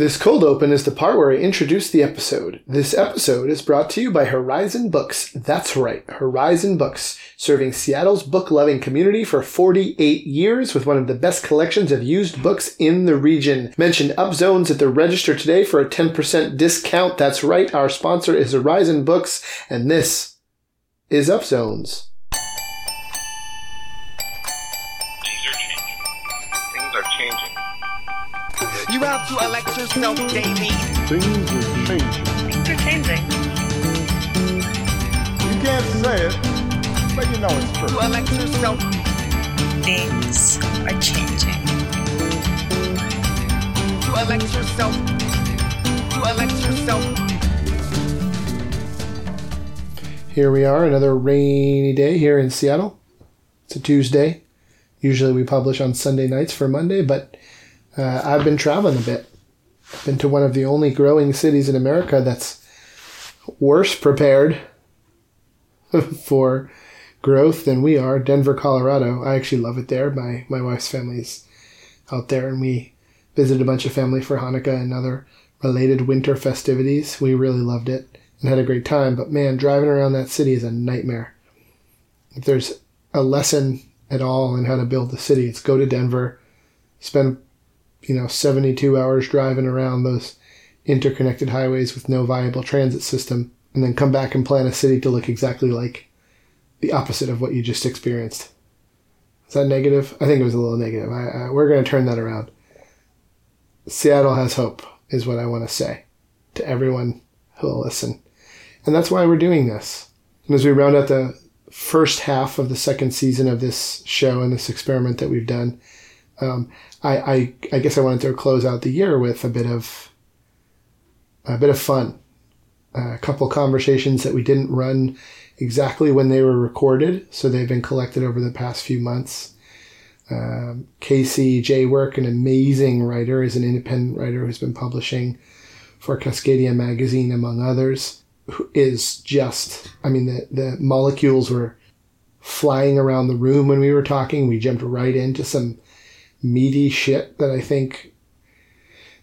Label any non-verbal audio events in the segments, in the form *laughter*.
This cold open is the part where I introduce the episode. This episode is brought to you by Horizon Books. That's right, Horizon Books, serving Seattle's book loving community for 48 years with one of the best collections of used books in the region. Mention Upzones at the register today for a 10% discount. That's right, our sponsor is Horizon Books, and this is Upzones. To elect yourself daily. Things are changing. Things are changing. You can't say it, but you know it's true. To elect yourself. Things are changing. To elect yourself. To elect yourself. Here we are, another rainy day here in Seattle. It's a Tuesday. Usually we publish on Sunday nights for Monday, but uh, I've been traveling a bit. I've been to one of the only growing cities in America that's worse prepared *laughs* for growth than we are, Denver, Colorado. I actually love it there. My my wife's family's out there, and we visited a bunch of family for Hanukkah and other related winter festivities. We really loved it and had a great time. But man, driving around that city is a nightmare. If there's a lesson at all in how to build the city, it's go to Denver, spend you know 72 hours driving around those interconnected highways with no viable transit system, and then come back and plan a city to look exactly like the opposite of what you just experienced. Is that negative? I think it was a little negative. I, I, we're going to turn that around. Seattle has hope, is what I want to say to everyone who'll listen. And that's why we're doing this. And as we round out the first half of the second season of this show and this experiment that we've done, um, I, I, I guess I wanted to close out the year with a bit of a bit of fun. a couple conversations that we didn't run exactly when they were recorded, so they've been collected over the past few months. Um, Casey Jaywork, an amazing writer, is an independent writer who's been publishing for Cascadia Magazine, among others, who is just, I mean, the, the molecules were flying around the room when we were talking. We jumped right into some meaty shit that I think,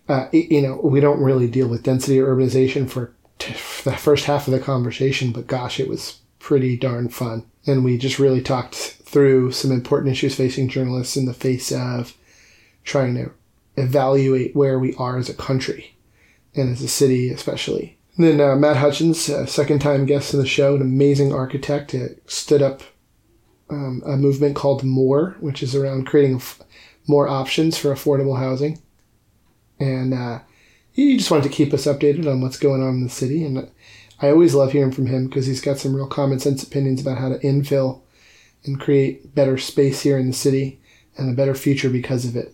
uh, you know, we don't really deal with density or urbanization for t- the first half of the conversation, but gosh, it was pretty darn fun. And we just really talked through some important issues facing journalists in the face of trying to evaluate where we are as a country and as a city, especially. And then uh, Matt Hutchins, a second time guest in the show, an amazing architect, uh, stood up um, a movement called MORE, which is around creating f- more options for affordable housing. And uh, he just wanted to keep us updated on what's going on in the city. And I always love hearing from him because he's got some real common sense opinions about how to infill and create better space here in the city and a better future because of it.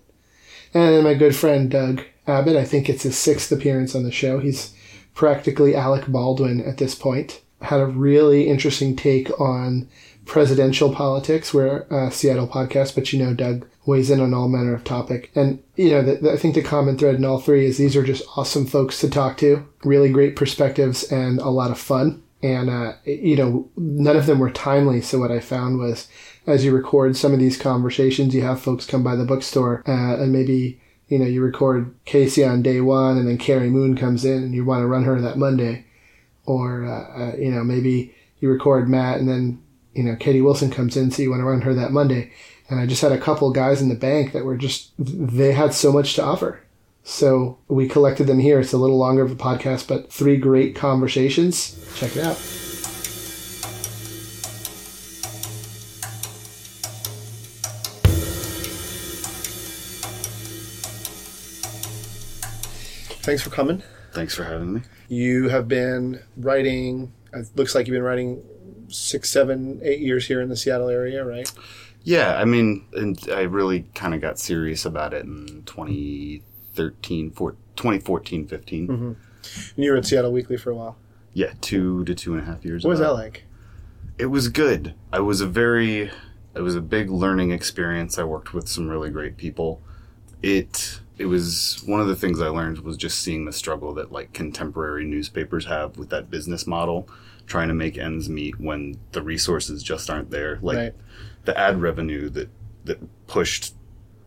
And my good friend Doug Abbott, I think it's his sixth appearance on the show. He's practically Alec Baldwin at this point. Had a really interesting take on presidential politics. We're a Seattle podcast, but you know Doug weighs in on all manner of topic. And, you know, the, the, I think the common thread in all three is these are just awesome folks to talk to, really great perspectives and a lot of fun. And, uh, you know, none of them were timely. So what I found was as you record some of these conversations, you have folks come by the bookstore uh, and maybe, you know, you record Casey on day one and then Carrie Moon comes in and you want to run her that Monday. Or, uh, uh, you know, maybe you record Matt and then, you know, Katie Wilson comes in, so you want to run her that Monday and I just had a couple guys in the bank that were just they had so much to offer. So we collected them here. It's a little longer of a podcast, but three great conversations. Check it out. Thanks for coming. Thanks for having me. You have been writing. It looks like you've been writing six, seven, eight years here in the Seattle area, right? Yeah, I mean, and I really kind of got serious about it in 2013, four, 2014, 15. Mm-hmm. And you were at Seattle Weekly for a while. Yeah, two to two and a half years. What was that like? It was good. I was a very, it was a big learning experience. I worked with some really great people. It it was one of the things I learned was just seeing the struggle that like contemporary newspapers have with that business model, trying to make ends meet when the resources just aren't there. Like Right. The ad revenue that that pushed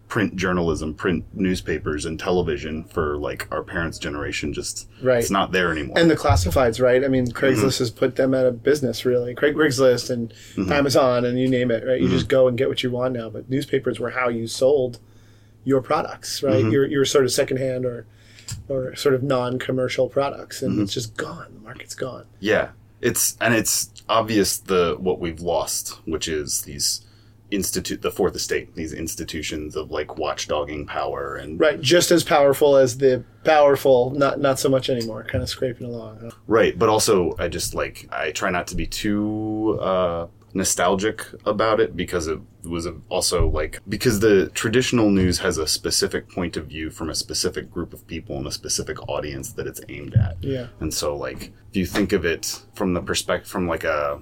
print journalism, print newspapers, and television for like our parents' generation. Just Right. it's not there anymore. and the classifieds, right? I mean, Craigslist Mm-hmm. has put them out of business, really. Craig Craigslist and Amazon and you name it, right? You Mm-hmm. just go and get what you want now. But newspapers were how you sold your products, right? Mm-hmm. Your your sort of secondhand or or sort of non-commercial products, Mm-hmm. and it's just gone. The market's gone. Yeah, it's and it's obvious the what we've lost, which is these institute the fourth estate, these institutions of like watchdogging power and Right, just as powerful as the powerful, not not so much anymore. Kind of scraping along. huh? right. But also, I just like I try not to be too uh, nostalgic about it because it was also like because the traditional news has a specific point of view from a specific group of people and a specific audience that it's aimed at. Yeah. And so, like, if you think of it from the perspective, from like a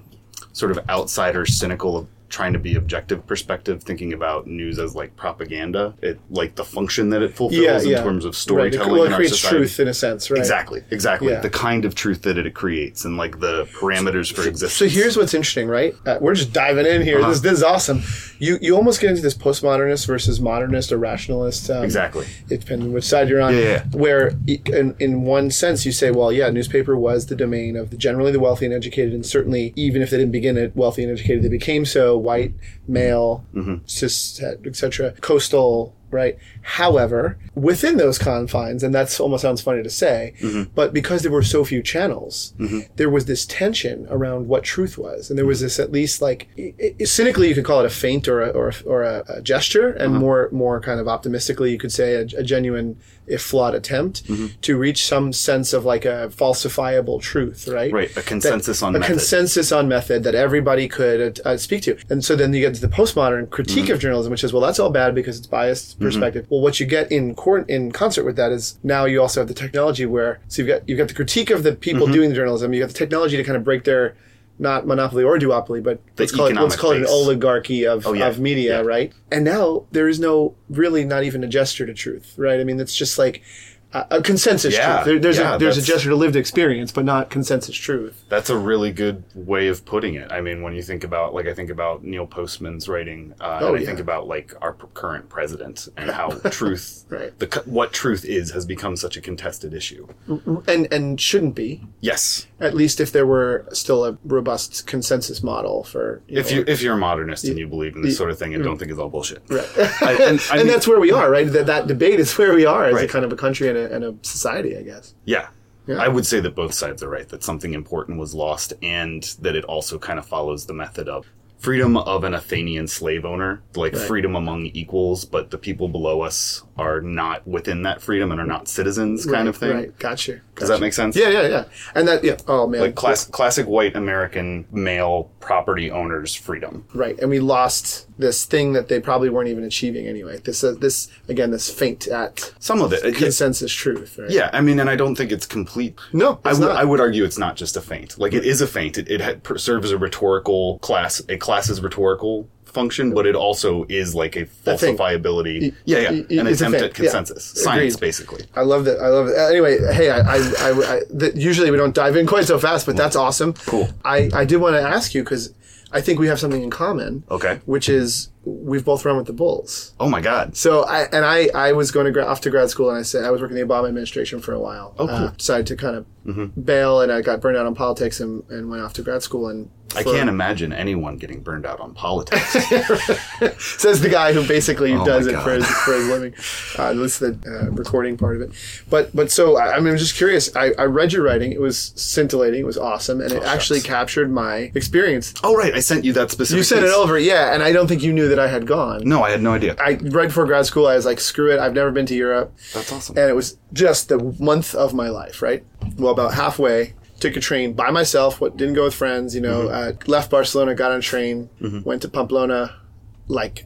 sort of outsider, cynical, trying to be objective perspective, thinking about news as like propaganda, it like the function that it fulfills Yeah, in yeah. terms of Right. storytelling Well, in it our creates society. truth in a sense, right? Exactly, exactly. Yeah. The kind of truth that it creates and like the parameters for existence. So here's what's interesting, right? Uh, we're just diving in here. Uh-huh. This, this is awesome. You you almost get into this postmodernist versus modernist or rationalist. Um, exactly. It depends on which side you're on. Yeah, yeah. Where, in, in one sense, you say, well, yeah, newspaper was the domain of the generally the wealthy and educated, and certainly, even if they didn't begin it wealthy and educated, they became so white, male, Mm-hmm. cis, etc., coastal. Right. However, within those confines, and that's almost sounds funny to say, Mm-hmm. but because there were so few channels, there was this tension around what truth was, and there was this at least like i i cynically you could call it a feint or a, or a, or a, a gesture, and Uh-huh. more more kind of optimistically you could say a, a genuine, if flawed, attempt Mm-hmm. to reach some sense of like a falsifiable truth, right? Right. A consensus on a method. consensus on method that everybody could uh, speak to. And so then you get to the postmodern critique Mm-hmm. of journalism, which is, well, that's all bad because it's biased perspective. Well, what you get in cor- in concert with that is now you also have the technology where so you've got you've got the critique of the Mm-hmm. people doing the journalism. You've got the technology to kind of break their not monopoly or duopoly, but let's call it let's call it an oligarchy of, Oh, yeah. of media, Yeah. right? And now there is no really not even a gesture to truth, right? I mean, it's just like a, a consensus Yeah. truth. There, there's Yeah, a there's a gesture to lived experience, but not consensus truth. That's a really good way of putting it. I mean, when you think about, like, I think about Neil Postman's writing, uh, Oh, and I yeah. think about like our current president and how *laughs* truth, Right. the what truth is, has become such a contested issue. Mm, mm, and and shouldn't be Yes, at least if there were still a robust consensus model for you if know, you if you're a modernist and you believe in this sort of thing and mm. don't think it's all bullshit, Right. I- and, *laughs* I and mean- that's where we are right that, that debate is where we are as a kind of a country and a, and a society i guess Yeah. Yeah. I would say that both sides are right, that something important was lost and that it also kind of follows the method of freedom of an Athenian slave owner, like Right. freedom among equals, but the people below us are not within that freedom and are not citizens kind right, of thing. right gotcha Does that make sense? yeah yeah yeah and that yeah oh man Like class, classic white American male property owners' freedom. right and we lost this thing that they probably weren't even achieving anyway this uh, this again this feint at Some of it. consensus truth right yeah, I mean, and I don't think it's complete. no I it's would, not. I would argue it's not just a feint. Like it is a feint. It, it serves as a rhetorical class, a class's rhetorical function, but it also is like a falsifiability. Yeah, yeah, y- an attempt at consensus, Yeah. science, Agreed. basically. I love that. I love it. Anyway, hey, I, I, I, I th- usually we don't dive in quite so fast, but that's awesome. Cool. I, I did want to ask you because I think we have something in common. Okay. Which is we've both run with the Bulls. Oh my God. So I and I I was going to gra- off to grad school and I said I was working in the Obama administration for a while. Oh, cool. Mm-hmm. Uh, decided to kind of bail and I got burned out on politics and, and went off to grad school and I can't imagine anyone getting burned out on politics. *laughs* says the guy who basically Oh does it for his, for his living. Uh, that's the uh, recording part of it. But but so I, I mean, I'm just curious. I, I read your writing. It was scintillating. It was awesome, and it Oh, actually captured my experience. oh, right. I sent you that specific. You sent it over, yeah, and I don't think you knew that I had gone. No, I had no idea. I right before grad school, I was like, screw it. I've never been to Europe. That's awesome. and it was just the month of my life, right? Well, about halfway, took a train by myself. What didn't go with friends, you know. Mm-hmm. Uh, left Barcelona, got on a train, mm-hmm. went to Pamplona, like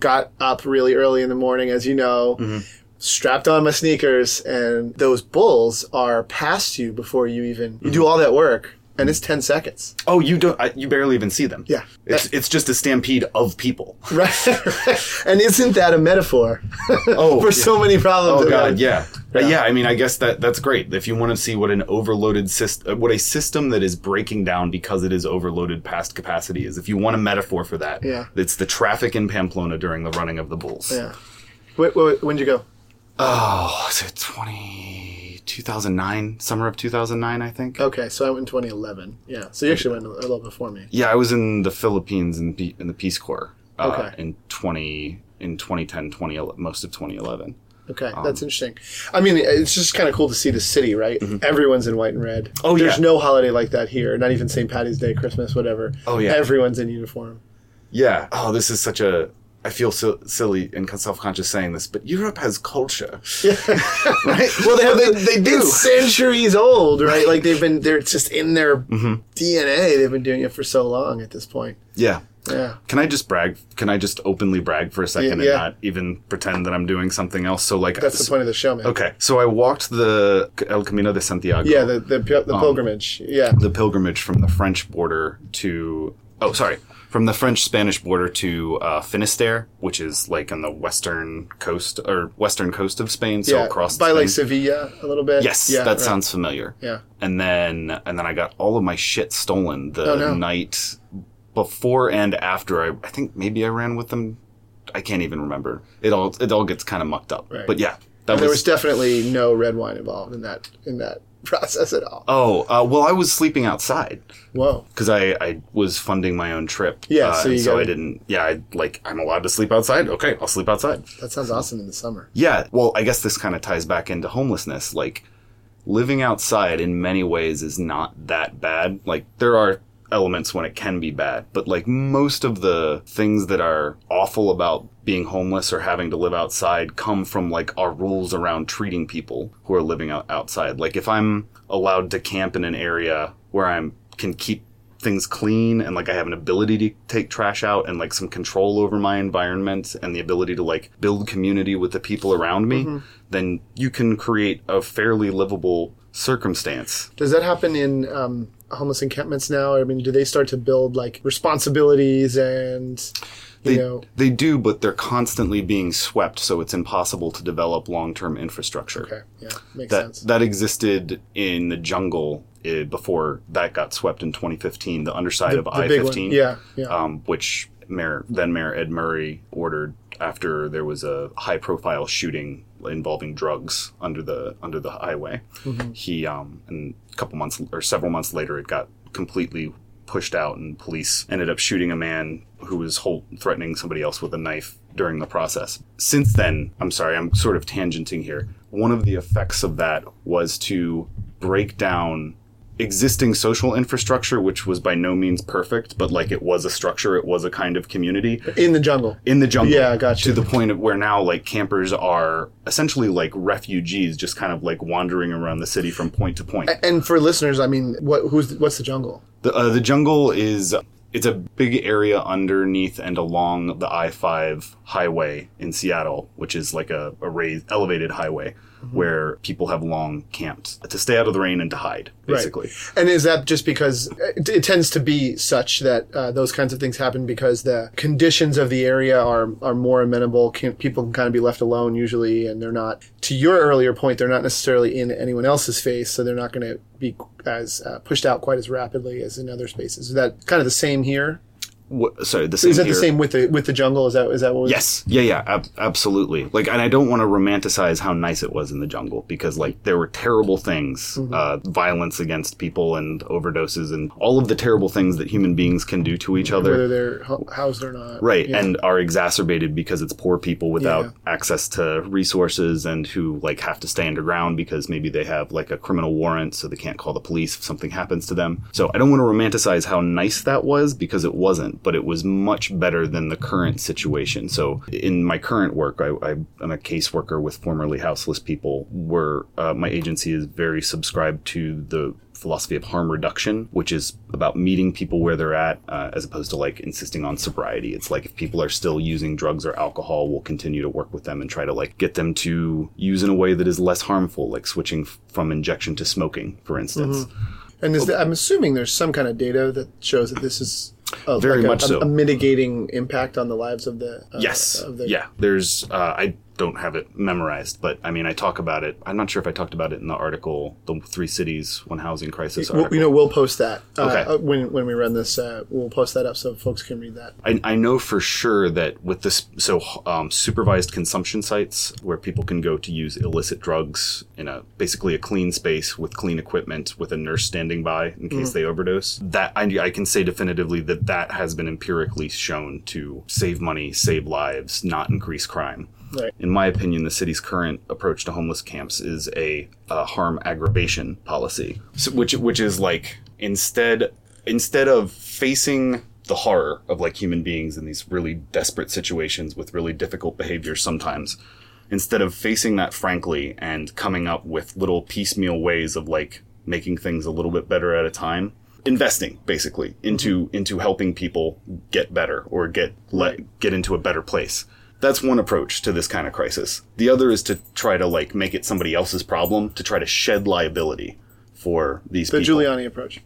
got up really early in the morning, as you know. Mm-hmm. Strapped on my sneakers, and those bulls are past you before you even you do all that work, and it's ten seconds. oh, you don't. I, you barely even see them. Yeah. It's it's just a stampede of people. *laughs* Right, *laughs* and isn't that a metaphor *laughs* Oh, for yeah. so many problems? Oh god, yeah. Uh, Yeah. yeah, I mean, I guess that that's great. If you want to see what an overloaded system, what a system that is breaking down because it is overloaded past capacity is, if you want a metaphor for that, Yeah. it's the traffic in Pamplona during the running of the bulls. Yeah. Wait, wait, when'd you go? Oh, was it 20, 2009? Summer of 2009, I think. Okay, so I went in 2011. Yeah, so you actually went a little before me. Yeah, I was in the Philippines in, P- in the Peace Corps. Uh, Okay. In 20, in 2010, 2011, most of 2011. Okay, that's interesting. I mean, it's just kind of cool to see the city, right? Everyone's in white and red. Mm-hmm. Oh, There's yeah. no holiday like that here. Not even St. Patty's Day, Christmas, whatever. Oh, yeah. Everyone's in uniform. Yeah. Oh, this is such a. I feel so silly and self conscious saying this, but Europe has culture. *laughs* right? *laughs* Well, they have They- they do. It's centuries old, right? Like they've been, they're just in their Mm-hmm. DNA. They've been doing it for so long at this point. Yeah. Yeah. Can I just brag? Can I just openly brag for a second Yeah. and not even pretend that I'm doing something else? So, like, That's the point of the show, man. Okay, so I walked the El Camino de Santiago. Yeah, the the, the Um, pilgrimage. Yeah. the pilgrimage from the French border to oh sorry from the French Spanish border to uh, Finisterre, which is like on the western coast or western coast of Spain, so yeah. across by Spain. like Sevilla a little bit. Yes, Yeah, that right. sounds familiar. Yeah. And then and then I got all of my shit stolen the Oh, no. night before and after. I I think maybe I ran with them. I can't even remember. It all it all gets kind of mucked up. Right. But yeah, that And there was was definitely no red wine involved in that in that process at all. Oh, uh, well, I was sleeping outside. Whoa. because I, I was funding my own trip. Yeah, uh, so and you so gotta- I didn't. Yeah, I like I'm allowed to sleep outside. Okay, I'll sleep outside. That sounds awesome in the summer. Yeah, well, I guess this kind of ties back into homelessness. Like living outside in many ways is not that bad. Like there are elements when it can be bad, but like most of the things that are awful about being homeless or having to live outside come from like our rules around treating people who are living out outside. Like if I'm allowed to camp in an area where I'm can keep things clean and like I have an ability to take trash out and like some control over my environment and the ability to like build community with the people around me, then you can create a fairly livable circumstance. Does that happen in um, homeless encampments now? I mean, do they start to build like responsibilities and They, know? they do, but they're constantly being swept, so it's impossible to develop long-term infrastructure. Okay, yeah, makes That sense. that existed in the jungle uh, before that got swept in 2015. The underside The- of the. I-15, Yeah, yeah. um, which Mayor then Mayor Ed Murray ordered after there was a high-profile shooting involving drugs under the under the highway. Mm-hmm. He um, and a couple months or several months later, it got completely pushed out, and police ended up shooting a man who was hold, threatening somebody else with a knife during the process. Since then, I'm sorry, I'm sort of tangenting here. One of the effects of that was to break down existing social infrastructure, which was by no means perfect, but like it was a structure, it was a kind of community in the jungle. in the jungle. Yeah, I gotcha. To the point of where now like campers are essentially like refugees, just kind of like wandering around the city from point to point. And for listeners, I mean, what who's what's the jungle? The, uh, the jungle is it's a big area underneath and along the I five highway in Seattle, which is like a, a raised elevated highway where people have long camped to stay out of the rain and to hide, basically. And is that just because it, it tends to be such that uh, those kinds of things happen because the conditions of the area are are more amenable? Can, people can kind of be left alone usually, and they're not. To your earlier point, they're not necessarily in anyone else's face, so they're not going to be as uh, pushed out quite as rapidly as in other spaces. Is that kind of the same here? Sorry, the same Is that here. the same with the with the jungle? Is that is that what? Was, Yes. Yeah, yeah, ab- absolutely. Like, and I don't want to romanticize how nice it was in the jungle because, like, there were terrible things, uh, violence against people and overdoses and all of the terrible things that human beings can do to each other. whether they're ho- housed or not. Right, Yeah. and are exacerbated because it's poor people without Yeah. access to resources and who like have to stay underground because maybe they have like a criminal warrant so they can't call the police if something happens to them. So I don't want to romanticize how nice that was because it wasn't, but it was much better than the current situation. So in my current work, I, I, I'm a caseworker with formerly houseless people where uh, my agency is very subscribed to the philosophy of harm reduction, which is about meeting people where they're at, uh, as opposed to like insisting on sobriety. It's like if people are still using drugs or alcohol, we'll continue to work with them and try to like get them to use in a way that is less harmful, like switching f- from injection to smoking, for instance. And is there, I'm assuming there's some kind of data that shows that this is a, Very like a- much so. a mitigating impact on the lives of the uh, Yes. of the yeah. There's uh, I don't have it memorized, but I mean, I talk about it. I'm not sure if I talked about it in the article, the three cities, one housing crisis article. you know, we'll post that uh, Okay. uh, when when we run this. Uh, we'll post that up so folks can read that. I, I know for sure that with this, so um, supervised consumption sites where people can go to use illicit drugs in a basically a clean space with clean equipment with a nurse standing by in case they overdose. That I, I can say definitively that that has been empirically shown to save money, save lives, not increase crime. Right. In my opinion, the city's current approach to homeless camps is a, uh harm aggravation policy, so, which which is like instead instead of facing the horror of like human beings in these really desperate situations with really difficult behaviors sometimes, instead of facing that frankly and coming up with little piecemeal ways of like making things a little bit better at a time, investing basically into into helping people get better or get let get into a better place. That's one approach to this kind of crisis. The other is to try to like make it somebody else's problem to try to shed liability for these people. The people. Giuliani approach.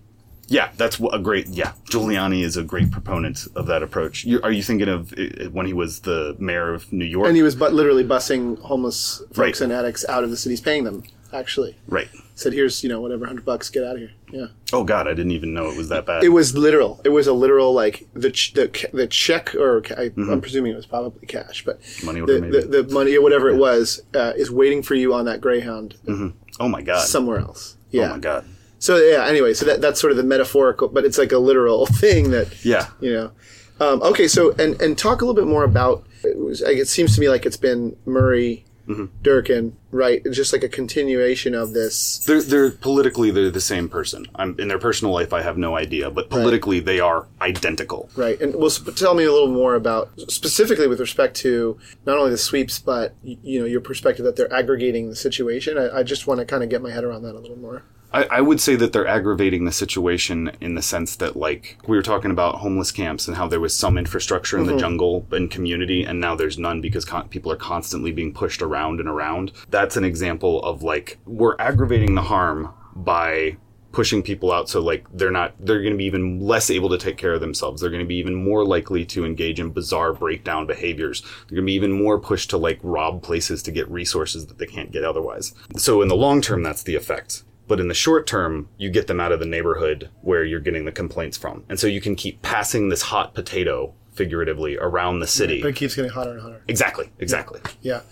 Yeah, that's a great. Yeah, Giuliani is a great proponent of that approach. You, are you thinking of uh, when he was the mayor of New York? And he was but literally busing homeless folks Right. and addicts out of the cities, paying them. Actually, right. said, "Here's you know whatever hundred bucks, get out of here." Yeah, Oh God, I didn't even know it was that bad. it was literal. It was a literal like the ch- the ca- the check or ca- I, I'm presuming it was probably cash, but Mm-hmm. Money order, the, maybe. the, the money or whatever it was uh, is waiting for you on that Greyhound oh my God. somewhere else. Yeah. Oh my God. So yeah. Anyway, so that that's sort of the metaphorical, but it's like a literal *laughs* thing that Yeah. you know. Um, okay, so and and talk a little bit more about. It, was, it seems to me like it's been Murray, Mm-hmm. Durkan, right? Just like a continuation of this. They're they're politically they're the same person. I'm in their personal life. I have no idea, but politically they are identical. Right, and well, sp- tell me a little more about specifically with respect to not only the sweeps, but you know your perspective that they're aggregating the situation. I, I just want to kind of get my head around that a little more. I, I would say that they're aggravating the situation in the sense that, like, we were talking about homeless camps and how there was some infrastructure in the mm-hmm. jungle and community, and now there's none because con- people are constantly being pushed around and around. That's an example of, like, we're aggravating the harm by pushing people out so like they're not they're going to be even less able to take care of themselves. They're going to be even more likely to engage in bizarre breakdown behaviors. They're going to be even more pushed to like rob places to get resources that they can't get otherwise. So in the long term that's the effect but in the short term you get them out of the neighborhood where you're getting the complaints from and so you can keep passing this hot potato figuratively around the city But it keeps getting hotter and hotter. exactly exactly Yeah,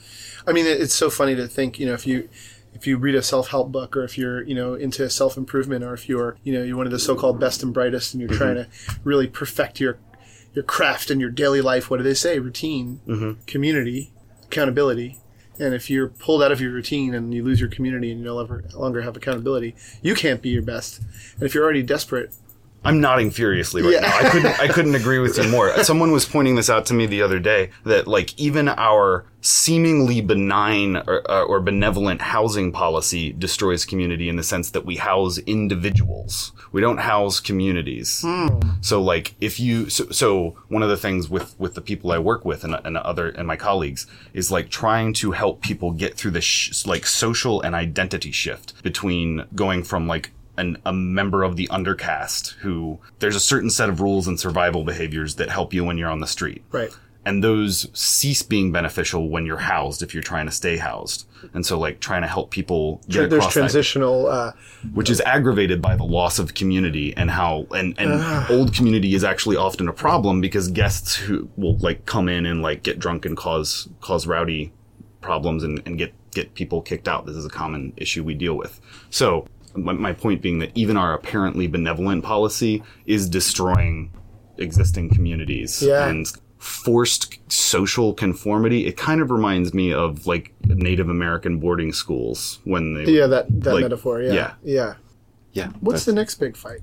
I mean, it's so funny to think. You know, if you if you read a self help book, or if you're you know into self improvement, or if you're you know you're one of the so called best and brightest, and you're trying mm-hmm. to really perfect your your craft and your daily life. What do they say? Routine, mm-hmm. community, accountability. And if you're pulled out of your routine and you lose your community and you no longer, have accountability, you can't be your best. And if you're already desperate, I'm nodding furiously right Yeah. now. I couldn't I couldn't agree with you more. *laughs* Someone was pointing this out to me the other day that like even our seemingly benign or, uh, or benevolent housing policy destroys community in the sense that we house individuals. We don't house communities. So like if you so, so one of the things with with the people I work with and, and other and my colleagues is like trying to help people get through the sh- like social and identity shift between going from like an, a member of the undercast who there's a certain set of rules and survival behaviors that help you when you're on the street. right? And those cease being beneficial when you're housed if you're trying to stay housed. And so like trying to help people get There's across that transitional. Uh, which is aggravated by the loss of community and how and and old community is actually often a problem because guests who will like come in and like get drunk and cause cause rowdy problems and, and get get people kicked out. This is a common issue we deal with. So my, my point being that even our apparently benevolent policy is destroying existing communities Yeah. and forced social conformity. It kind of reminds me of like Native American boarding schools when they yeah, that that Like, metaphor. Yeah, yeah. yeah. yeah What's the next big fight?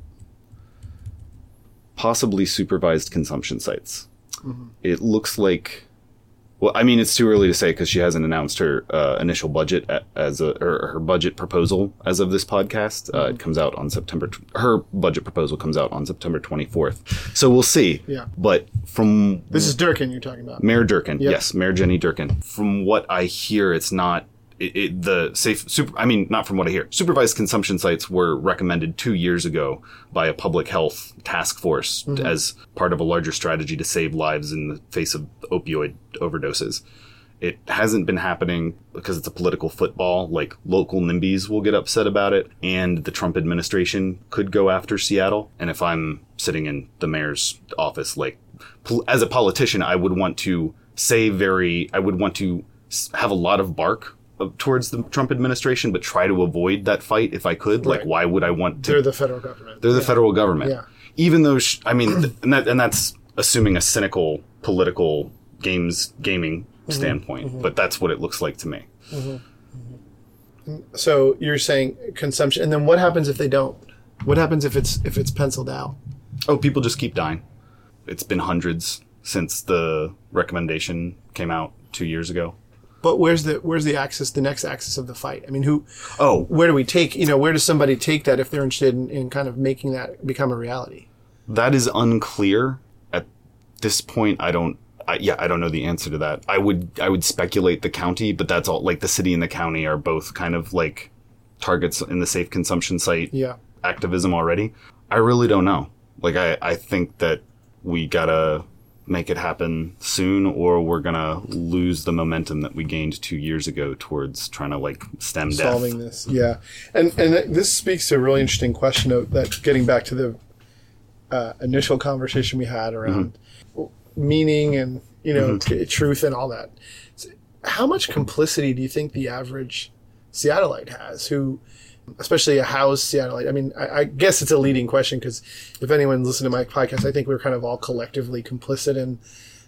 possibly supervised consumption sites. Mm-hmm. It looks like, well, I mean, it's too early to say because she hasn't announced her uh, initial budget as a or her budget proposal as of this podcast. Uh, it comes out on September. Tw- her budget proposal comes out on September twenty fourth. So we'll see. Yeah. But from This is Durkan you're talking about. Mayor Durkan, Yep. yes, Mayor Jenny Durkan. From what I hear, it's not. It, it, the safe super. I mean, not from what I hear. Supervised consumption sites were recommended two years ago by a public health task force mm-hmm. as part of a larger strategy to save lives in the face of opioid overdoses. It hasn't been happening because it's a political football. Like local NIMBYs will get upset about it, and the Trump administration could go after Seattle. And if I'm sitting in the mayor's office, like as a politician, I would want to say very, I would want to have a lot of bark Uh, towards the Trump administration, but try to avoid that fight if I could. Like, why would I want to? They're the federal government. They're the federal government. Yeah. Even though, sh- I mean, th- and, that, and that's assuming a cynical political games gaming Mm-hmm. standpoint, mm-hmm. but that's what it looks like to me. Mm-hmm. Mm-hmm. So you're saying consumption, and then what happens if they don't? What happens if it's if it's penciled out? Oh, people just keep dying. It's been hundreds since the recommendation came out two years ago. But where's the where's the axis, the next axis of the fight? I mean, who, Oh, where do we take? You know, where does somebody take that if they're interested in, in kind of making that become a reality? that is unclear at this point. I don't. I, yeah, I don't know the answer to that. I would I would speculate the county, but that's all. Like the city and the county are both kind of like targets in the safe consumption site Yeah. activism already. I really don't know. Like I I think that we gotta make it happen soon, or we're gonna lose the momentum that we gained two years ago towards trying to like stem death. solving this. Yeah, and and this speaks to a really interesting question of that. Getting back to the uh, initial conversation we had around meaning and you know t- truth and all that. How much complicity do you think the average Seattleite has, who, especially a housed Seattleite? I mean, I, I guess it's a leading question because if anyone listened to my podcast, I think we're kind of all collectively complicit in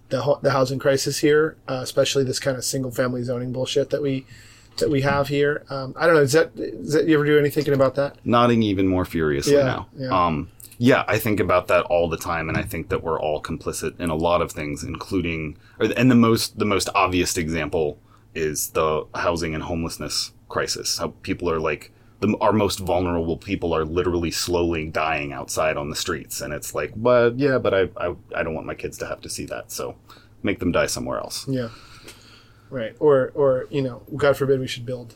the ho- the housing crisis here, uh, especially this kind of single family zoning bullshit that we that we have here. Um, I don't know. Is that, is that you ever do any thinking about that? nodding even more furiously Yeah, now. yeah. Um, yeah, I think about that all the time, and I think that we're all complicit in a lot of things, including, or, and the most the most obvious example is the housing and homelessness crisis. How people are like the our most vulnerable people are literally slowly dying outside on the streets, and it's like, but yeah, but I I, I don't want my kids to have to see that, so make them die somewhere else. Yeah. Right. Or or you know, God forbid we should build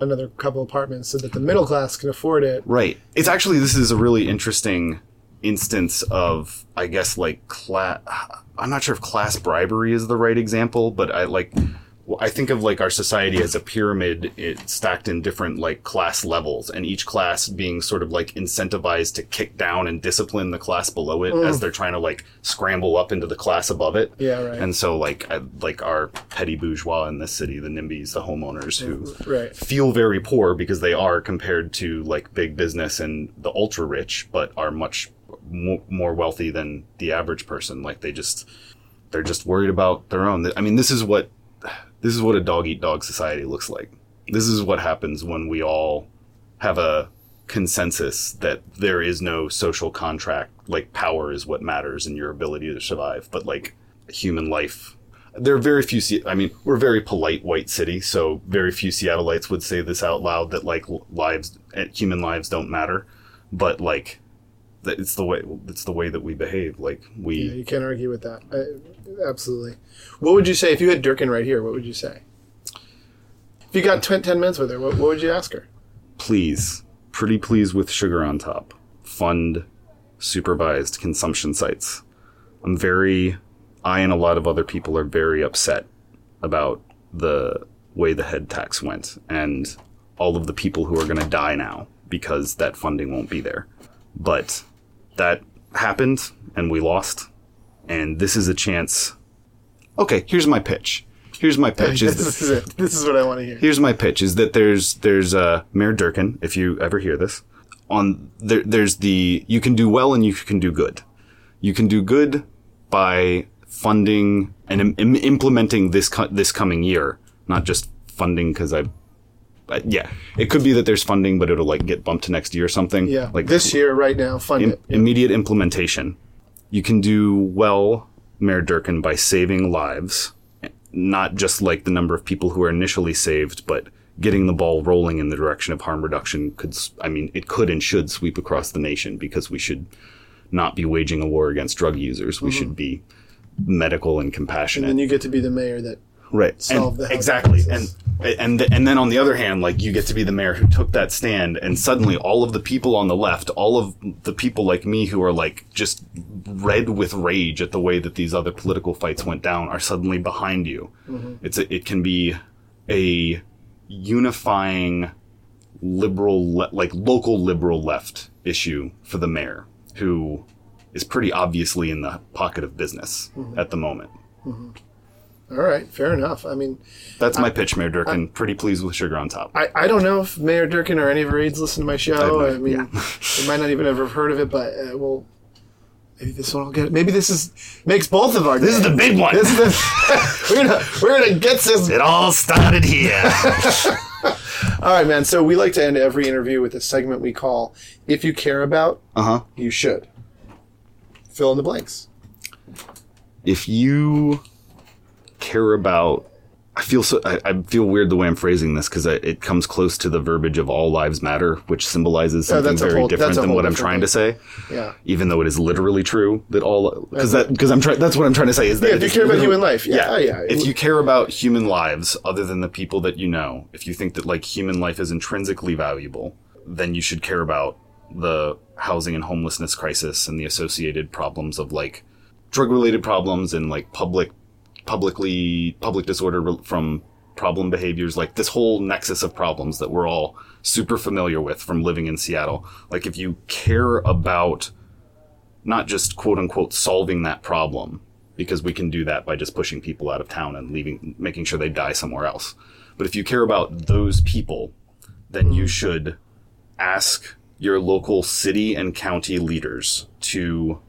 another couple apartments so that the middle class can afford it. Right. It's actually this is a really interesting instance of I guess like class. I'm not sure if class bribery is the right example, but I like. Well, I think of like our society as a pyramid, it stacked in different like class levels, and each class being sort of like incentivized to kick down and discipline the class below it as mm. they're trying to like scramble up into the class above it. Yeah, right. And so like I, like our petty bourgeois in this city, the NIMBYs, the homeowners who mm, Right. feel very poor because they are compared to like big business and the ultra rich, but are much mo- more wealthy than the average person. Like they just they're just worried about their own. I mean, this is what this is what a dog eat dog society looks like. This is what happens when we all have a consensus that there is no social contract. Like power is what matters and your ability to survive, but like human life there are very few. I mean, we're a very polite white city, so very few Seattleites would say this out loud that like lives, eh, human lives don't matter. But like, it's the way it's the way that we behave. Like we, Yeah, you can't argue with that. Uh, absolutely. What would you say if you had Durkan right here? What would you say? If you got tw- 10 minutes with her, what, what would you ask her? please, pretty please with sugar on top, fund supervised consumption sites. I'm very, I and a lot of other people are very upset about the way the head tax went and all of the people who are going to die now because that funding won't be there. But that happened and we lost. And this is a chance. Okay, here's my pitch. Here's my pitch. is *laughs* this is it. This is what I want to hear. here's my pitch is that there's there's uh Mayor Durkan, if you ever hear this, on there there's the you can do well and you can do good. You can do good by funding and Im- im- implementing this co- this coming year, not just funding because I. Yeah, it could be that there's funding, but it'll like get bumped to next year or something. Yeah. like this year, right now, fund im- it. immediate implementation. You can do well, Mayor Durkan, by saving lives, not just like the number of people who are initially saved, but getting the ball rolling in the direction of harm reduction could, I mean, it could and should sweep across the nation because we should not be waging a war against drug users. We mm-hmm. should be medical and compassionate. And then you get to be the mayor that right. Solve and, the exactly. and and th- and then on the other hand like you get to be the mayor who took that stand and suddenly all of the people on the left all of the people like me who are like just red with rage at the way that these other political fights went down are suddenly behind you. Mm-hmm. It's a, it can be a unifying liberal le- like local liberal left issue for the mayor who is pretty obviously in the pocket of business mm-hmm. at the moment mm-hmm. All right, fair enough. I mean, That's my pitch, Mayor Durkan. Pretty pleased with sugar on top. I, I don't know if Mayor Durkan or any of her aides listen to my show. I I, mean, yeah. they might not even ever have heard of it, but uh, well, maybe this one will get it. Maybe this is makes both of our. This is the big one. This is the, *laughs* we're gonna we're gonna get this. It all started here. *laughs* All right, man. So we like to end every interview with a segment we call "If you care about, uh huh. you should." Fill in the blanks. If you care about, I feel so. I, I feel weird the way I'm phrasing this because it comes close to the verbiage of "all lives matter," which symbolizes something a very whole- different than what I'm trying to say. Yeah. Even though it is literally true that all because that because I'm trying. That's what I'm trying to say is that Yeah, if you care about human life, yeah, oh, yeah. If you care about human lives other than the people that you know, if you think that like human life is intrinsically valuable, then you should care about the housing and homelessness crisis and the associated problems of like drug related problems and like public publicly public disorder from problem behaviors like this whole nexus of problems that we're all super familiar with from living in Seattle. Like if you care about not just quote unquote solving that problem because we can do that by just pushing people out of town and leaving making sure they die somewhere else. But if you care about those people then you mm-hmm. should ask your local city and county leaders to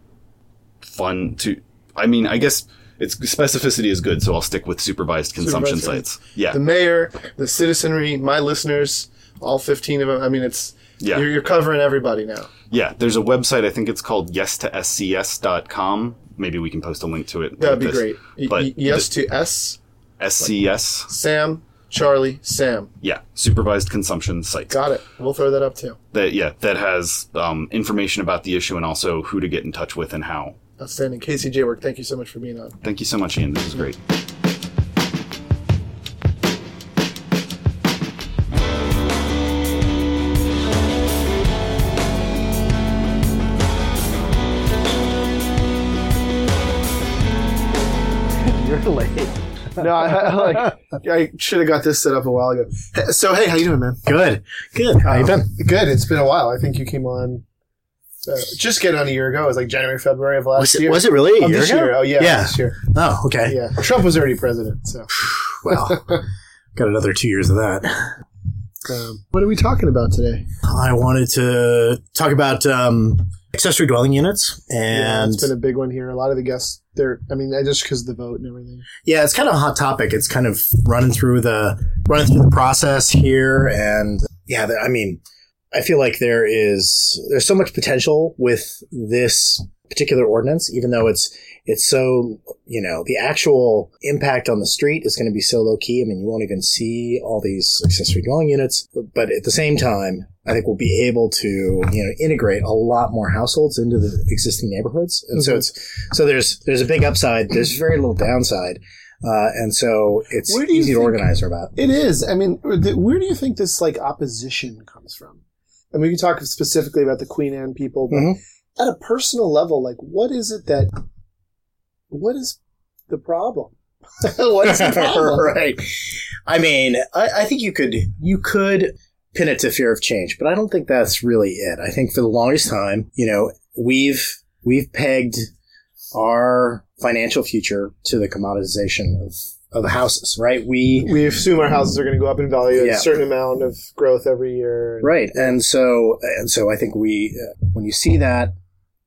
fund to I mean I guess it's specificity is good so I'll stick with supervised consumption Supervised- sites yeah the mayor, the citizenry, my listeners, all 15 of them. I mean, it's Yeah. you're, you're covering everybody now. yeah there's a website I think it's called yes to scs.com maybe we can post a link to it That'd be this. great. But y- yes to S, SCS Sam, Charlie, Sam. yeah supervised consumption sites Got it. We'll throw that up too. that yeah that has um, information about the issue and also who to get in touch with and how Outstanding. Casey Jaywork, thank you so much for being on. thank you so much ian this is great *laughs* You're late. No, I, I, like, I should have got this set up a while ago. So, hey, how you doing, man? Good. Good. How you uh, been? Good. It's been a while. I think you came on. Uh, just get on a year ago. It was like January, February of last Was it, year. was it really a Oh, year this ago? year. Oh, yeah, Yeah. this year. Oh, okay. Yeah. Trump was already president. So, *sighs* Well, *laughs* got another two years of that. um, what are we talking about today? I wanted to talk about um, accessory dwelling units, yeah, and it's been a big one here. A lot of the guests, they're. I mean, just because of the vote and everything. yeah, it's kind of a hot topic. It's kind of running through the running through the process here, and yeah, I mean, I feel like there is there's so much potential with this particular ordinance, even though it's it's so you know the actual impact on the street is going to be so low key. I mean, you won't even see all these accessory dwelling units, but, at the same time, I think we'll be able to you know integrate a lot more households into the existing neighborhoods, and so Mhm. it's so there's there's a big upside. There's very little downside. Uh, and so it's Where do you easy to organize about. It is. I mean, where do you think this like opposition comes from? Mean, we can talk specifically about the Queen Anne people, but Mhm. at a personal level, like, what is it that? What is the problem? *laughs* what is the *laughs* problem? right. I mean, I, I think you could you could pin it to fear of change, but I don't think that's really it. I think for the longest time, you know, we've we've pegged our financial future to the commoditization of of the houses, right? We We assume our houses are going to go up in value Yeah. a certain amount of growth every year. Right, and so and so I think we uh, when you see that,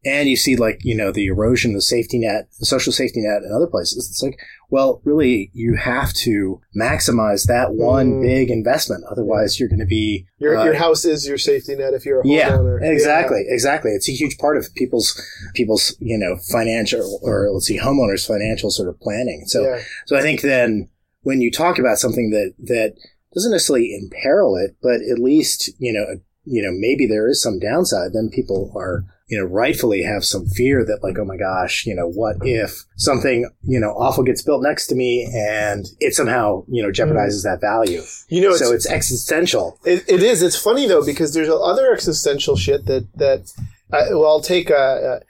and you see like you know the erosion of the safety net, the social safety net, and other places, it's like well, really, you have to maximize that one Mm. big investment. Otherwise, you're going to be Your, uh, your house is your safety net if you're a homeowner. yeah, exactly, exactly. It's a huge part of people's people's you know financial or let's see homeowners financial sort of planning. So Yeah. so I think then when you talk about something that that doesn't necessarily imperil it, but at least you know you know maybe there is some downside, then people are you know, rightfully have some fear that like, oh my gosh, you know, what if something, you know, awful gets built next to me and it somehow, you know, jeopardizes that value. You know, so it's existential. It, it is. It's funny though because there's other existential shit that that. Well, I'll take uh, uh,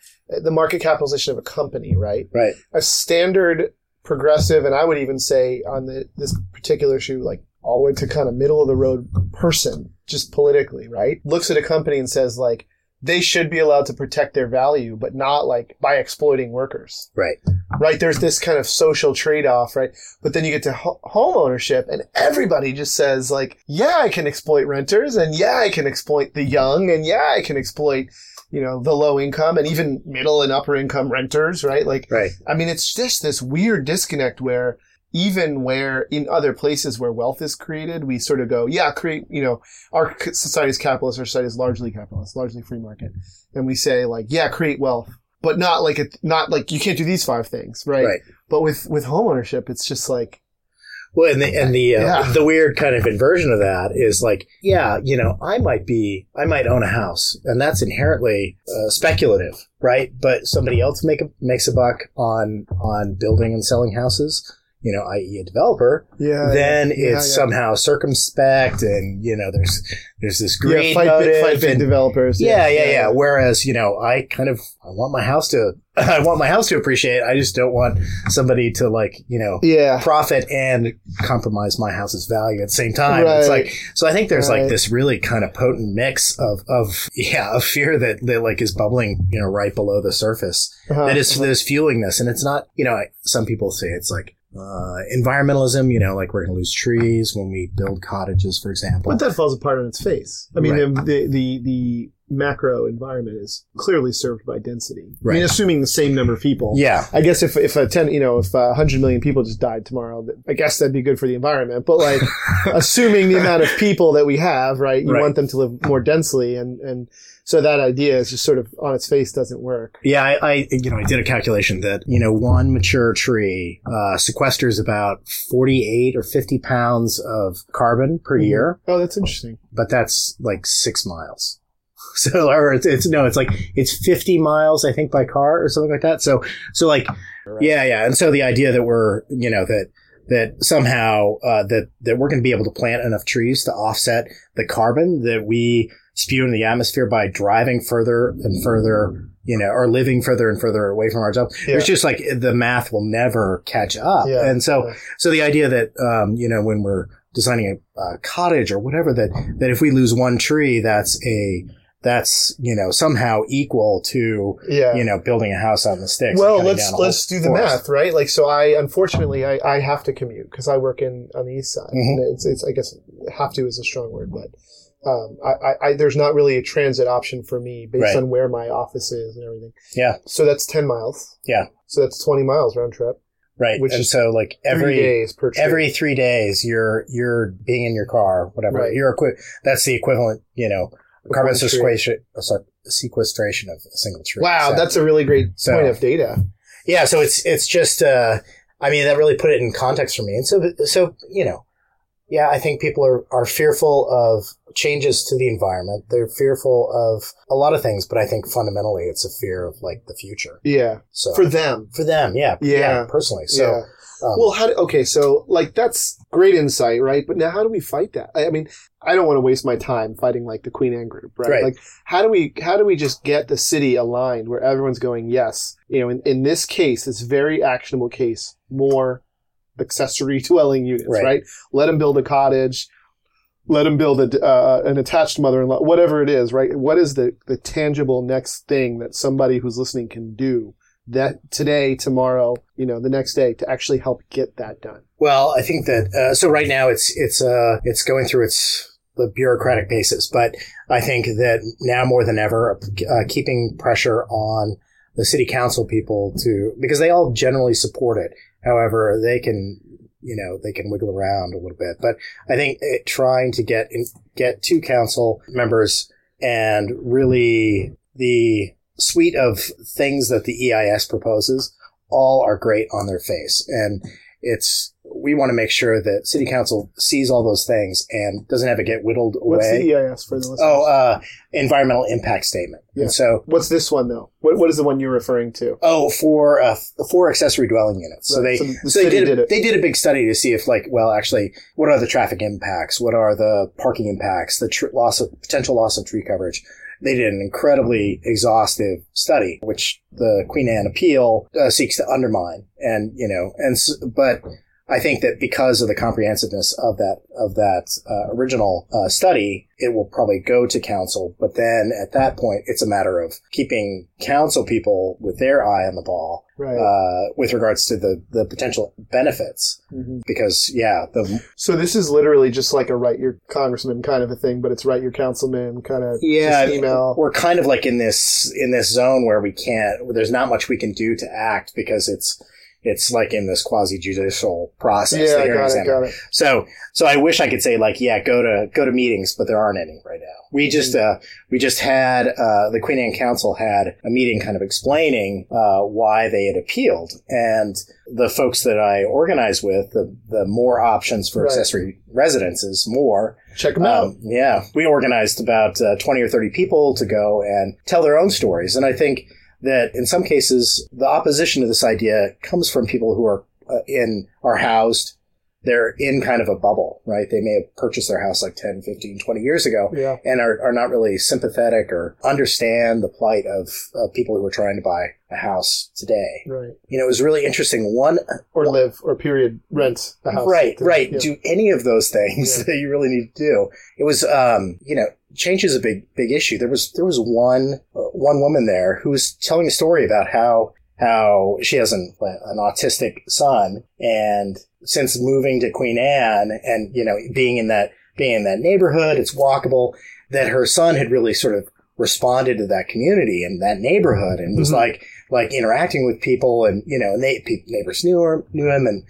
the market capitalization of a company, right? Right. A standard progressive, and I would even say on the this particular issue, like all the way to kind of middle of the road person, just politically, right? Looks at a company and says like they should be allowed to protect their value, but not like by exploiting workers Right. right? There's this kind of social trade off, right? But then you get to ho- home ownership and everybody just says like, yeah, I can exploit renters and yeah, I can exploit the young and yeah, I can exploit, you know, the low income and even middle and upper income renters, right? Like, Right. I mean, it's just this weird disconnect where even where in other places where wealth is created, we sort of go, yeah, create, you know, our society is capitalist, our society is largely capitalist, largely free market. And we say like, yeah, create wealth, but not like it, not like you can't do these five things, right? Right. But with, with homeownership, it's just like, Well, and the and the uh, Yeah. the weird kind of inversion of that is like, yeah, you know, I might be, I might own a house, and that's inherently uh, speculative, right? But somebody else make a, makes a buck on on building and selling houses, you know, i.e., a developer. yeah, then yeah, it's yeah. somehow circumspect, and you know, there's there's this yeah, greed fight, motive, fight and- developers. yeah, yeah, yeah. Whereas, you know, I kind of I want my house to *laughs* I want my house to appreciate. I just don't want somebody to like, you know, Yeah. profit and compromise my house's value at the same time. It's like so I think there's Right. like this really kind of potent mix of of *laughs* yeah, of fear that that like is bubbling, you know, right below the surface Uh-huh. that is that is fueling this. And it's not, you know, I- some people say it's like uh, environmentalism, you know, like we're going to lose trees when we build cottages, for example. But that falls apart on its face. I mean, Right. the, the the macro environment is clearly served by density. I mean, assuming the same number of people. yeah, I guess if if a ten, you know, if a hundred million people just died tomorrow, I guess that'd be good for the environment. But like, *laughs* assuming the amount of people that we have, right? You Right. want them to live more densely, and and so that idea is just sort of on its face doesn't work. Yeah, I, I you know I did a calculation that you know one mature tree uh, sequesters about forty eight or fifty pounds of carbon per year, Oh, that's interesting. but that's like six miles. *laughs* So or it's, it's no, it's like it's fifty miles I think by car or something like that. So so like yeah yeah, and so the idea that we're you know that that somehow uh, that that we're going to be able to plant enough trees to offset the carbon that we spew into the atmosphere by driving further and further, you know, or living further and further away from our. Yeah. It's just like the math will never catch up. Yeah. And so, Yeah. so the idea that, um, you know, when we're designing a, a cottage or whatever, that, that if we lose one tree, that's a, that's, you know, somehow equal to, Yeah. you know, building a house out in the sticks. Well, let's let's do the forest. math, right? Like, so I unfortunately I, I have to commute because I work in on the east side. Mhm. And it's, it's I guess have to is a strong word, but um, I, I, there's not really a transit option for me based Right. on where my office is and everything. Yeah. So that's ten miles. Yeah. So that's twenty miles round trip. Right. Which and is so like Three every, days per trip. every three days you're you're being in your car whatever Right. you're equi- that's the equivalent you know carbon sequestration uh, sorry, sequestration of a single tree Wow, So- that's a really great So- point of data. yeah so it's it's just uh i mean that really put it in context for me and so so you know yeah i think people are are fearful of changes to the environment they're fearful of a lot of things but i think fundamentally it's a fear of like the future Yeah, so for them. for them yeah Yeah. personally so yeah. um, well, how do, okay, so like that's great insight, right? But now, how do we fight that? I, I mean, I don't want to waste my time fighting like the Queen Anne group, right? Right. Like, how do we how do we just get the city aligned where everyone's going, yes, you know, in, in this case, this very actionable case, more accessory *laughs* dwelling units, Right. right? Let them build a cottage. Let them build a, uh, an attached mother-in-law, whatever it is, right? What is the, the tangible next thing that somebody who's listening can do that today, tomorrow, you know, the next day to actually help get that done. Well, I think that uh, so right now it's it's uh it's going through its the bureaucratic basis, but I think that now more than ever, uh, keeping pressure on the city council people to because they all generally support it. However, they can you know they can wiggle around a little bit, but I think it, trying to get in, get two council members and really the suite of things that the EIS proposes all are great on their face. And it's we want to make sure that city council sees all those things and doesn't have it get whittled away. What's the EIS for the listeners? oh, uh, environmental impact statement. Yeah. And so, What's this one though? What What is the one you're referring to? oh, for uh, for accessory dwelling units. So they so the so they did, did a, it. they did a big study to see if like well actually what are the traffic impacts, what are the parking impacts, the tr- loss of potential loss of tree coverage. They did an incredibly exhaustive study, which the Queen Anne appeal uh, seeks to undermine. And you know, and but I think that because of the comprehensiveness of that of that uh, original uh, study, it will probably go to council. But then at that point, it's a matter of keeping council people with their eye on the ball Right. uh, with regards to the the potential benefits. Mhm. Because yeah, the So this is literally just like a write your congressman kind of a thing, but it's write your councilman kind of yeah just email. we're kind of like in this in this zone where we can't. Where there's not much we can do to act because it's. It's like in this quasi judicial process. Yeah, got it, got it. So, so I wish I could say like, yeah, go to go to meetings, but there aren't any right now. We just uh, we just had uh, the Queen Anne Council had a meeting, kind of explaining uh, why they had appealed, and the folks that I organize with, the the more options for Right. accessory residences, more. Check them out. Um, yeah, we organized about uh, twenty or thirty people to go and tell their own stories, and I think that in some cases the opposition to this idea comes from people who are uh, in are housed they're in kind of a bubble right they may have purchased their house like 10 15 20 years ago Yeah. and are, are not really sympathetic or understand the plight of, of people who are trying to buy a house today Right. you know it was really interesting one Or live, or period, rent a house. Right, right. Yeah. Do any of those things Yeah. *laughs* that you really need to do. It was, um, you know, change is a big, big issue. There was, there was one, uh, one woman there who was telling a story about how, how she has an, an autistic son and since moving to Queen Anne and, you know, being in that, being in that neighborhood, it's walkable, that her son had really sort of responded to that community and that neighborhood and was Mhm. like, like interacting with people and, you know, and they, neighbors knew her, knew him and,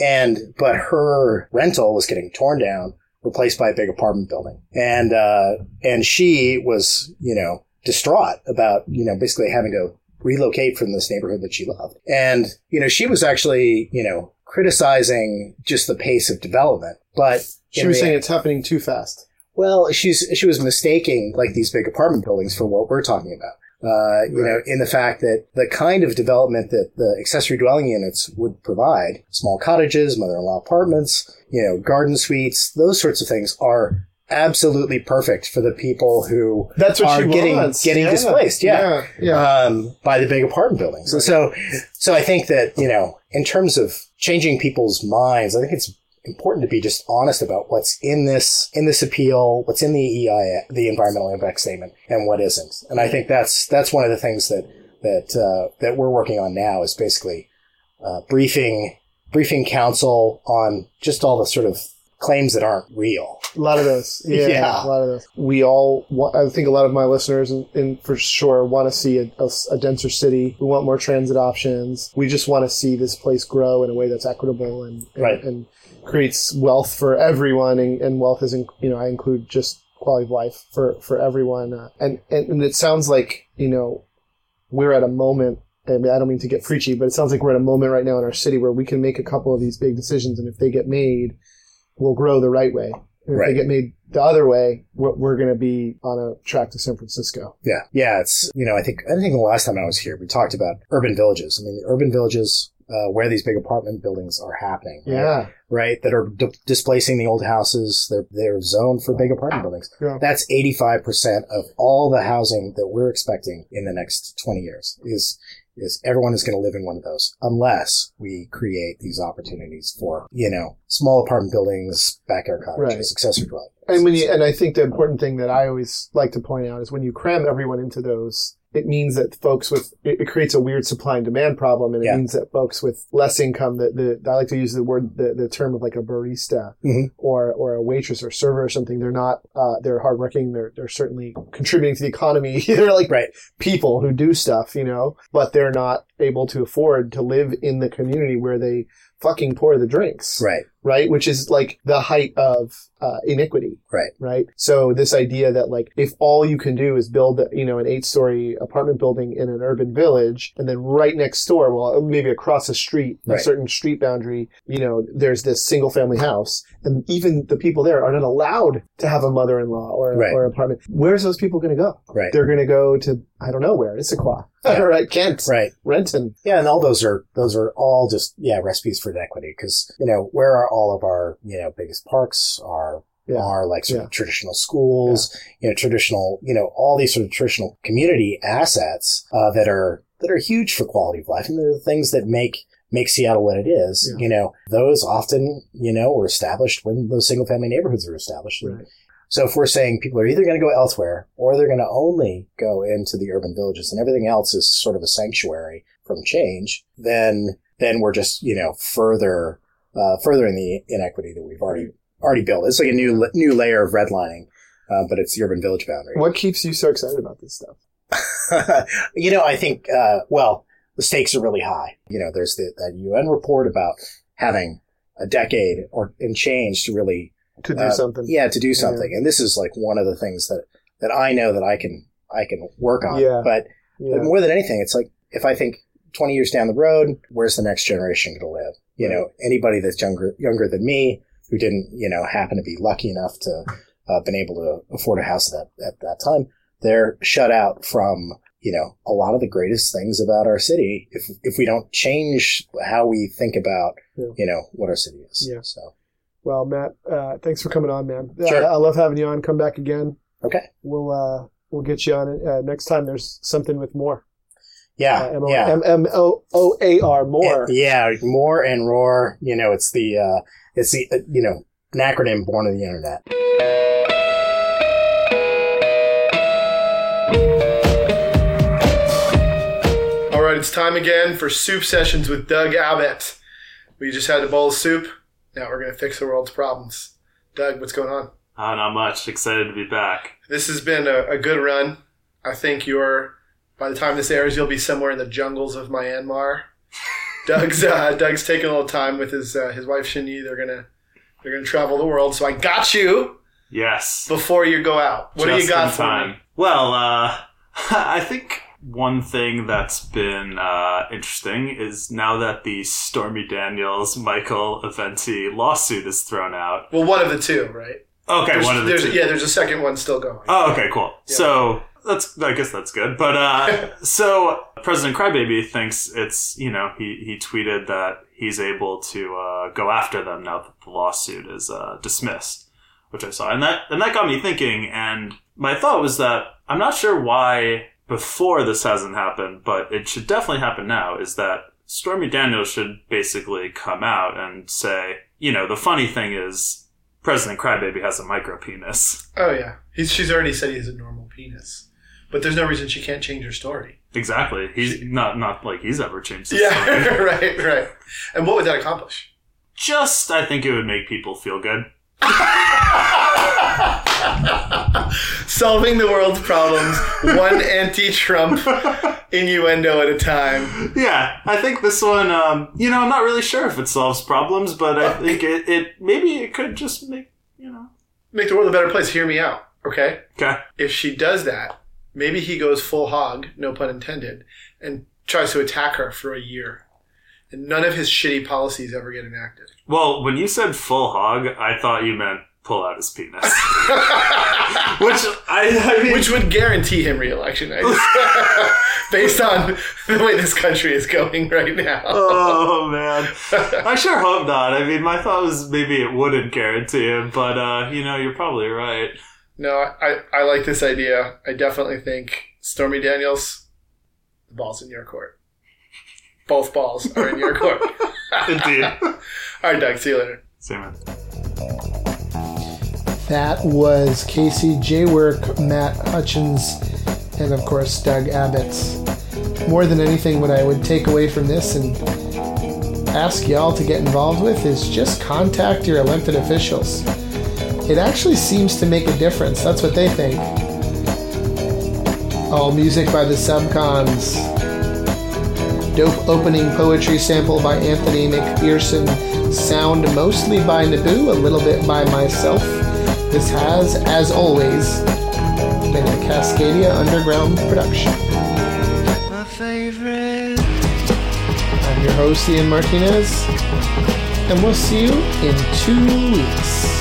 and but her rental was getting torn down, replaced by a big apartment building, and uh, and she was you know distraught about you know basically having to relocate from this neighborhood that she loved, and you know she was actually you know criticizing just the pace of development, but She was the- saying it's happening too fast. well, she's she was mistaking like these big apartment buildings for what we're talking about. Uh, you know, in the fact that the kind of development that the accessory dwelling units would provide, small cottages, mother-in-law apartments, you know, garden suites, those sorts of things are absolutely perfect for the people who That's what are getting wants. getting Yeah. displaced. Yeah, Yeah. um, by the big apartment buildings. And so, so I think that, you know, in terms of changing people's minds, I think it's important to be just honest about what's in this, in this appeal, what's in the EI, the environmental impact statement and what isn't. And I think that's, that's one of the things that, that, uh, that we're working on now is basically, uh, briefing, briefing council on just all the sort of claims that aren't real. A lot of those. *laughs* Yeah, Yeah. A lot of those. We all, want, I think a lot of my listeners, and, and for sure, want to see a denser city. We want more transit options. We just want to see this place grow in a way that's equitable and, and, Right. and creates wealth for everyone. And, and wealth is, in, you know, I include just quality of life for, for everyone. Uh, and, and, and it sounds like, you know, we're at a moment I mean, I don't mean to get preachy, but it sounds like we're at a moment right now in our city where we can make a couple of these big decisions, and if they get made, we'll grow the right way. And if Right. they get made the other way, we're, we're going to be on a track to San Francisco. Yeah. Yeah. It's, you know, I think, I think the last time I was here, we talked about urban villages. I mean, the urban villages, uh, where these big apartment buildings are happening. right? Yeah. Right. That are di- displacing the old houses. They're, they're zoned for big apartment buildings. Yeah. That's 85% of all the housing that we're expecting in the next 20 years is, is everyone is going to live in one of those unless we create these opportunities for, you know, small apartment buildings, backyard cottages, Right. accessory dwelling. And when you, and I think the important thing that I always like to point out is when you cram everyone into those, it means that folks with it, creates a weird supply and demand problem, and it Yeah. means that folks with less income, that the I like to use the word the, the term of like a barista Mhm. or or a waitress or server or something. They're not uh, they're hardworking. They're they're certainly contributing to the economy. *laughs* they're like Right. people who do stuff, you know, but they're not able to afford to live in the community where they fucking pour the drinks. Right. Right. Which is like the height of uh, iniquity. Right. Right. So this idea that like if all you can do is build, you know, an eight story apartment building in an urban village and then right next door, well, maybe across the street, a certain street boundary, you know, there's this single family house and even the people there are not allowed to have a mother-in-law or, Right. or apartment. Where's those people going to go? Right. They're going to go to, I don't know where, Issaquah. *laughs* Yeah. right. Kent. Right. Renton. Yeah, and all those are those are all just yeah recipes for inequity because you know where are all of our you know biggest parks are Yeah. are like sort Yeah. of traditional schools you know traditional you know all these sort of traditional community assets uh, that are that are huge for quality of life and they're the things that make make Seattle what it is Yeah. you know those often you know were established when those single family neighborhoods were established Right. So if we're saying people are either going to go elsewhere or they're going to only go into the urban villages and everything else is sort of a sanctuary from change, then then we're just you know further uh, furthering the inequity that we've already already built. It's like a new new layer of redlining, uh, but it's the urban village boundary. What keeps you so excited about this stuff? *laughs* you know, I think uh, well the stakes are really high. You know, there's the, that UN report about having a decade or and change to really To do uh, something. Yeah, to do something. And this is like one of the things that that I know that I can I can work on. Yeah. But, Yeah. but more than anything, it's like if I think 20 years down the road, where's the next generation going to live? You know, anybody that's younger younger than me who didn't you know happen to be lucky enough to uh, been able to afford a house at that at that time, they're shut out from you know a lot of the greatest things about our city if if we don't change how we think about Yeah. you know what our city is. Yeah. So Well, Matt, uh, thanks for coming on, man. Sure. I, I love having you on. Come back again. okay. We'll uh, we'll get you on it uh, next time. There's something with more. Yeah. Uh, M O- yeah. M M O O A R more. Yeah, more and roar. You know, it's the uh, it's the uh, you know an acronym born of the internet. All right, it's time again for soup sessions with Doug Abbott. We just had a bowl of soup. Now we're gonna fix the world's problems. Doug, what's going on? Uh, not much. Excited to be back. This has been a, a good run. I think you're. By the time this airs, you'll be somewhere in the jungles of Myanmar. *laughs* Doug's uh, Doug's taking a little time with his uh, his wife Shani. They're gonna they're gonna travel the world. So I got you Yes. before you go out. What do you got for me? Well, uh, *laughs* I think one thing that's been uh, interesting is now that the Stormy Daniels Michael Avenatti lawsuit is thrown out. Well, one of the two, right? Okay, There's, one of the two. yeah, there's a second one still going. Oh, okay, cool. Yeah. So that's I guess that's good. But uh, *laughs* so President Crybaby thinks it's you know he he tweeted that he's able to uh, go after them now that the lawsuit is uh, dismissed, which I saw, and that and that got me thinking. And my thought was that I'm not sure why before this hasn't happened, but it should definitely happen now. Is that Stormy Daniels should basically come out and say, you know, the funny thing is. President Crybaby has a micro penis. Oh yeah, He's, she's already said he has a normal penis, but there's no reason she can't change her story. Exactly. He's not not like he's ever changed his Yeah, story. *laughs* right, right. And what would that accomplish? Just I think it would make people feel good. *laughs* *laughs* Solving the world's problems, one *laughs* anti-Trump innuendo at a time. Yeah, I think this one. Um, you know, I'm not really sure if it solves problems, but I think it, it maybe it could just make you know. Make the world a better place. Hear me out, okay? Okay. If she does that, maybe he goes full hog, no pun intended, and tries to attack her for a year. And none of his shitty policies ever get enacted. Well, when you said full hog, I thought you meant pull out his penis. *laughs* Which I, I mean, Which would guarantee him re-election, *laughs* based on the way this country is going right now. oh man, *laughs* I sure hope not. I mean, my thought was maybe it wouldn't guarantee him, but uh, you know, you're probably right. No, I, I like this idea. I definitely think Stormy Daniels, the ball's in your court. Both balls are in your court. Indeed. All right, Doug. See you later. Same man. That was Casey J. Jaywork, Matt Hutchins, and of course Doug Abbott's. More than anything, what I would take away from this and ask y'all to get involved with is just contact your elected officials. It actually seems to make a difference. That's what they think. All music by the Subcons. Dope opening poetry sample by Anthony McPherson. Sound mostly by Naboo, a little bit by myself. This has, as always, been a Cascadia Underground production. My favorite. I'm your host, Ian Martinez, and we'll see you in two weeks.